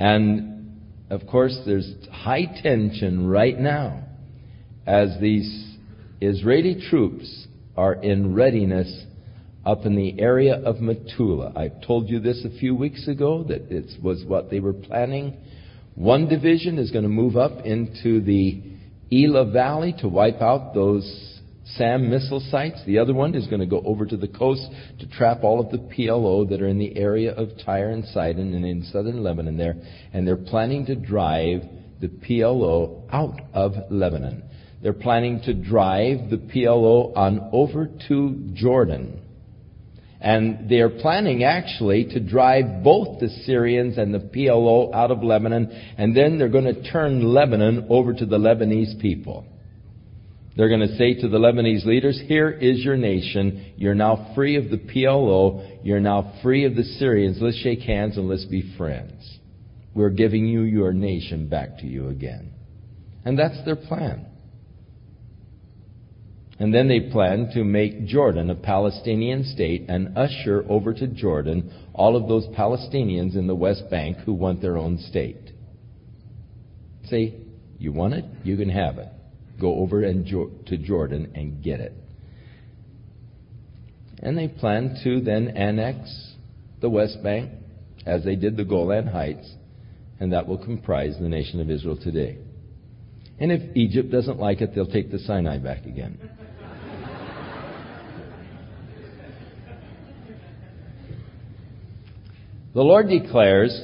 And of course, there's high tension right now as these Israeli troops are in readiness up in the area of Metula. I told you this a few weeks ago that it was what they were planning. One division is going to move up into the Elah Valley to wipe out those SAM missile sites. The other one is going to go over to the coast to trap all of the PLO that are in the area of Tyre and Sidon and in southern Lebanon there. And they're planning to drive the PLO out of Lebanon. They're planning to drive the PLO on over to Jordan. And they are planning actually to drive both the Syrians and the PLO out of Lebanon, and then they're going to turn Lebanon over to the Lebanese people. They're going to say to the Lebanese leaders, here is your nation. You're now free of the PLO. You're now free of the Syrians. Let's shake hands and let's be friends. We're giving you your nation back to you again. And that's their plan. And then they plan to make Jordan a Palestinian state and usher over to Jordan all of those Palestinians in the West Bank who want their own state. Say, you want it? You can have it go over and to Jordan and get it. And they plan to then annex the West Bank as they did the Golan Heights, and that will comprise the nation of Israel today. And if Egypt doesn't like it, they'll take the Sinai back again. The Lord declares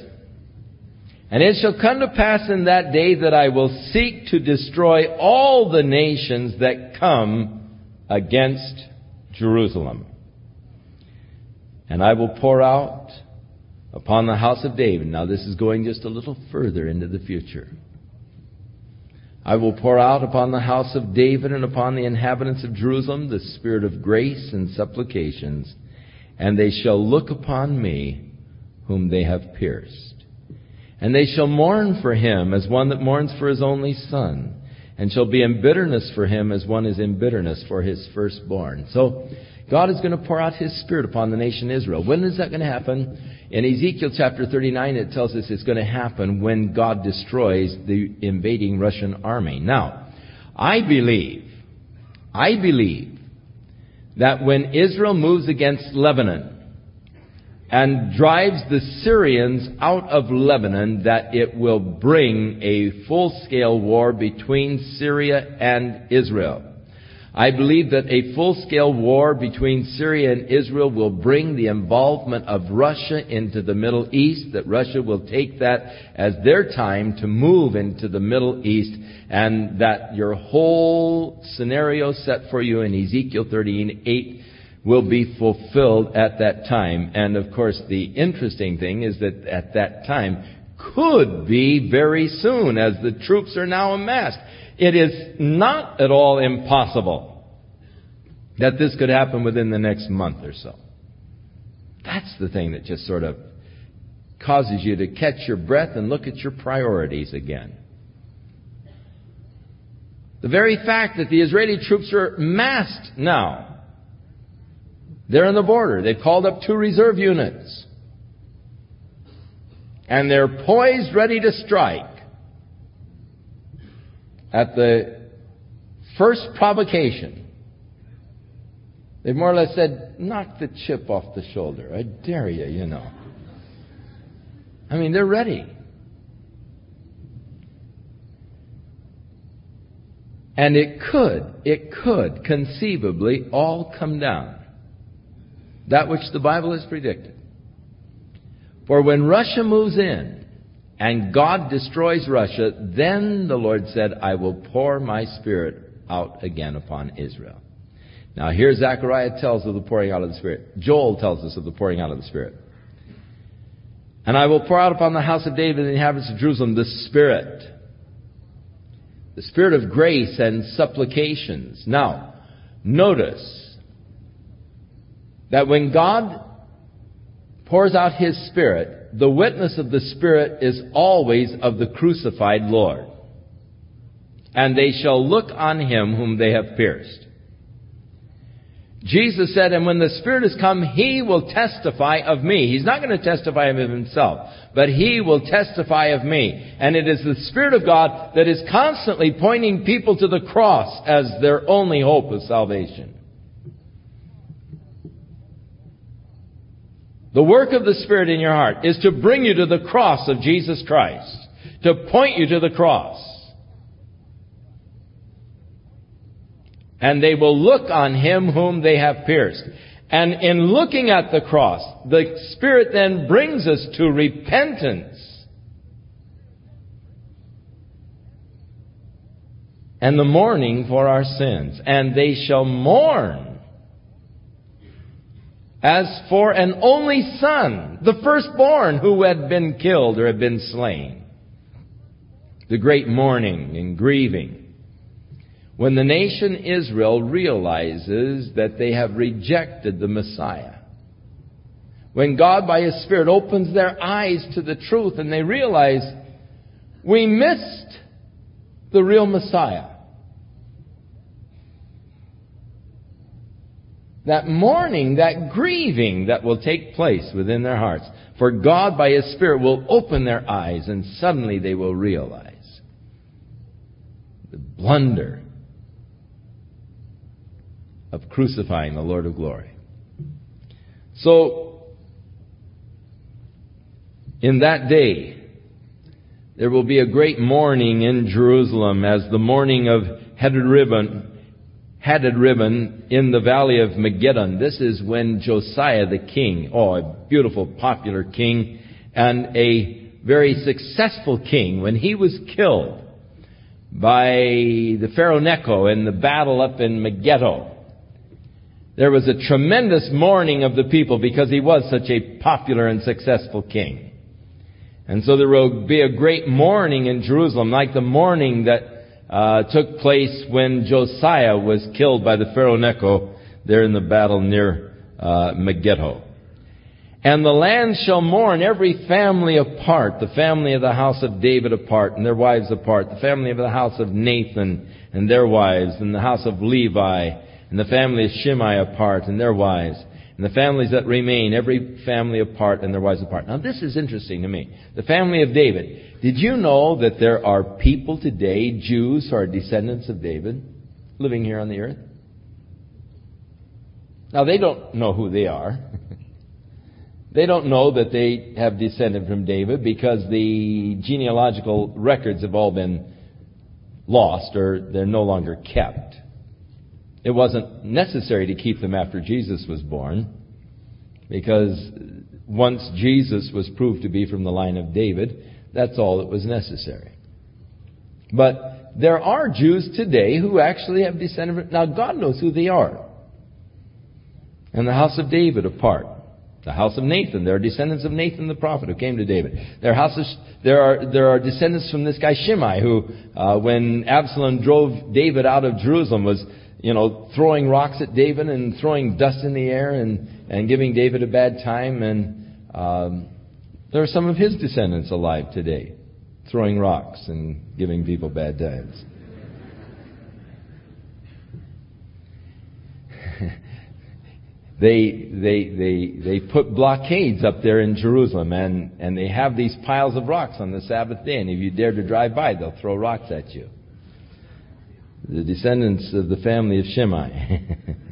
and it shall come to pass in that day that I will seek to destroy all the nations that come against Jerusalem. And I will pour out upon the house of David. Now this is going just a little further into the future. I will pour out upon the house of David and upon the inhabitants of Jerusalem the spirit of grace and supplications, and they shall look upon me whom they have pierced. And they shall mourn for him as one that mourns for his only son, and shall be in bitterness for him as one is in bitterness for his firstborn. So, God is going to pour out His Spirit upon the nation Israel. When is that going to happen? In Ezekiel chapter 39, it tells us it's going to happen when God destroys the invading Russian army. Now, I believe, I believe that when Israel moves against Lebanon, and drives the Syrians out of Lebanon, that it will bring a full-scale war between Syria and Israel. I believe that a full-scale war between Syria and Israel will bring the involvement of Russia into the Middle East, that Russia will take that as their time to move into the Middle East, and that your whole scenario set for you in Ezekiel 38 will be fulfilled at that time. And of course, the interesting thing is that at that time could be very soon as the troops are now amassed. It is not at all impossible that this could happen within the next month or so. That's the thing that just sort of causes you to catch your breath and look at your priorities again. The very fact that the Israeli troops are massed now. They're on the border. They've called up two reserve units. And they're poised, ready to strike at the first provocation. They've more or less said, knock the chip off the shoulder. I dare you, you know. I mean, they're ready. And it could, it could conceivably all come down. That which the Bible has predicted. For when Russia moves in and God destroys Russia, then the Lord said, I will pour my spirit out again upon Israel. Now here Zechariah tells of the pouring out of the Spirit. Joel tells us of the pouring out of the Spirit. And I will pour out upon the house of David and the inhabitants of Jerusalem the Spirit. The Spirit of grace and supplications. Now, notice that when God pours out His Spirit, the witness of the Spirit is always of the crucified Lord. And they shall look on Him whom they have pierced. Jesus said, and when the Spirit has come, He will testify of me. He's not going to testify of Himself, but He will testify of me. And it is the Spirit of God that is constantly pointing people to the cross as their only hope of salvation. The work of the Spirit in your heart is to bring you to the cross of Jesus Christ, to point you to the cross. and they will look on him whom they have pierced. And in looking at the cross, the Spirit then brings us to repentance. And the mourning for our sins. And they shall mourn as for an only son, the firstborn who had been killed or had been slain. The great mourning and grieving. When the nation Israel realizes that they have rejected the Messiah. When God by His Spirit opens their eyes to the truth and they realize we missed the real Messiah. That mourning, that grieving that will take place within their hearts. For God by His Spirit will open their eyes and suddenly they will realize the blunder of crucifying the Lord of glory. So, in that day, there will be a great mourning in Jerusalem as the mourning of Hadad Rimmon in the valley of Megiddon. This is when Josiah the king, oh, a beautiful, popular king, and a very successful king, when he was killed by the Pharaoh Necho in the battle up in Megiddo, there was a tremendous mourning of the people because he was such a popular and successful king. And so there will be a great mourning in Jerusalem, like the mourning that uh, took place when Josiah was killed by the Pharaoh Necho there in the battle near uh, Megiddo. And the land shall mourn every family apart, the family of the house of David apart, and their wives apart, the family of the house of Nathan and their wives, and the house of Levi, and the family of Shimei apart, and their wives, and the families that remain, every family apart, and their wives apart. Now this is interesting to me. The family of David. Did you know that there are people today, Jews who are descendants of David, living here on the earth? Now they don't know who they are. [laughs] They don't know that they have descended from David because the genealogical records have all been lost or they're no longer kept. It wasn't necessary to keep them after Jesus was born, because once Jesus was proved to be from the line of David, that's all that was necessary. But there are Jews today who actually have descended now God knows who they are. And the house of David apart. The house of Nathan. There are descendants of Nathan the prophet who came to David. There houses, there are, there are descendants from this guy Shimei who, uh, when Absalom drove David out of Jerusalem, was, you know, throwing rocks at David and throwing dust in the air and, and giving David a bad time. And um, there are some of his descendants alive today, throwing rocks and giving people bad times. [laughs] they, they, they, they put blockades up there in Jerusalem and, and they have these piles of rocks on the Sabbath day and if you dare to drive by they'll throw rocks at you. The descendants of the family of Shimei. [laughs]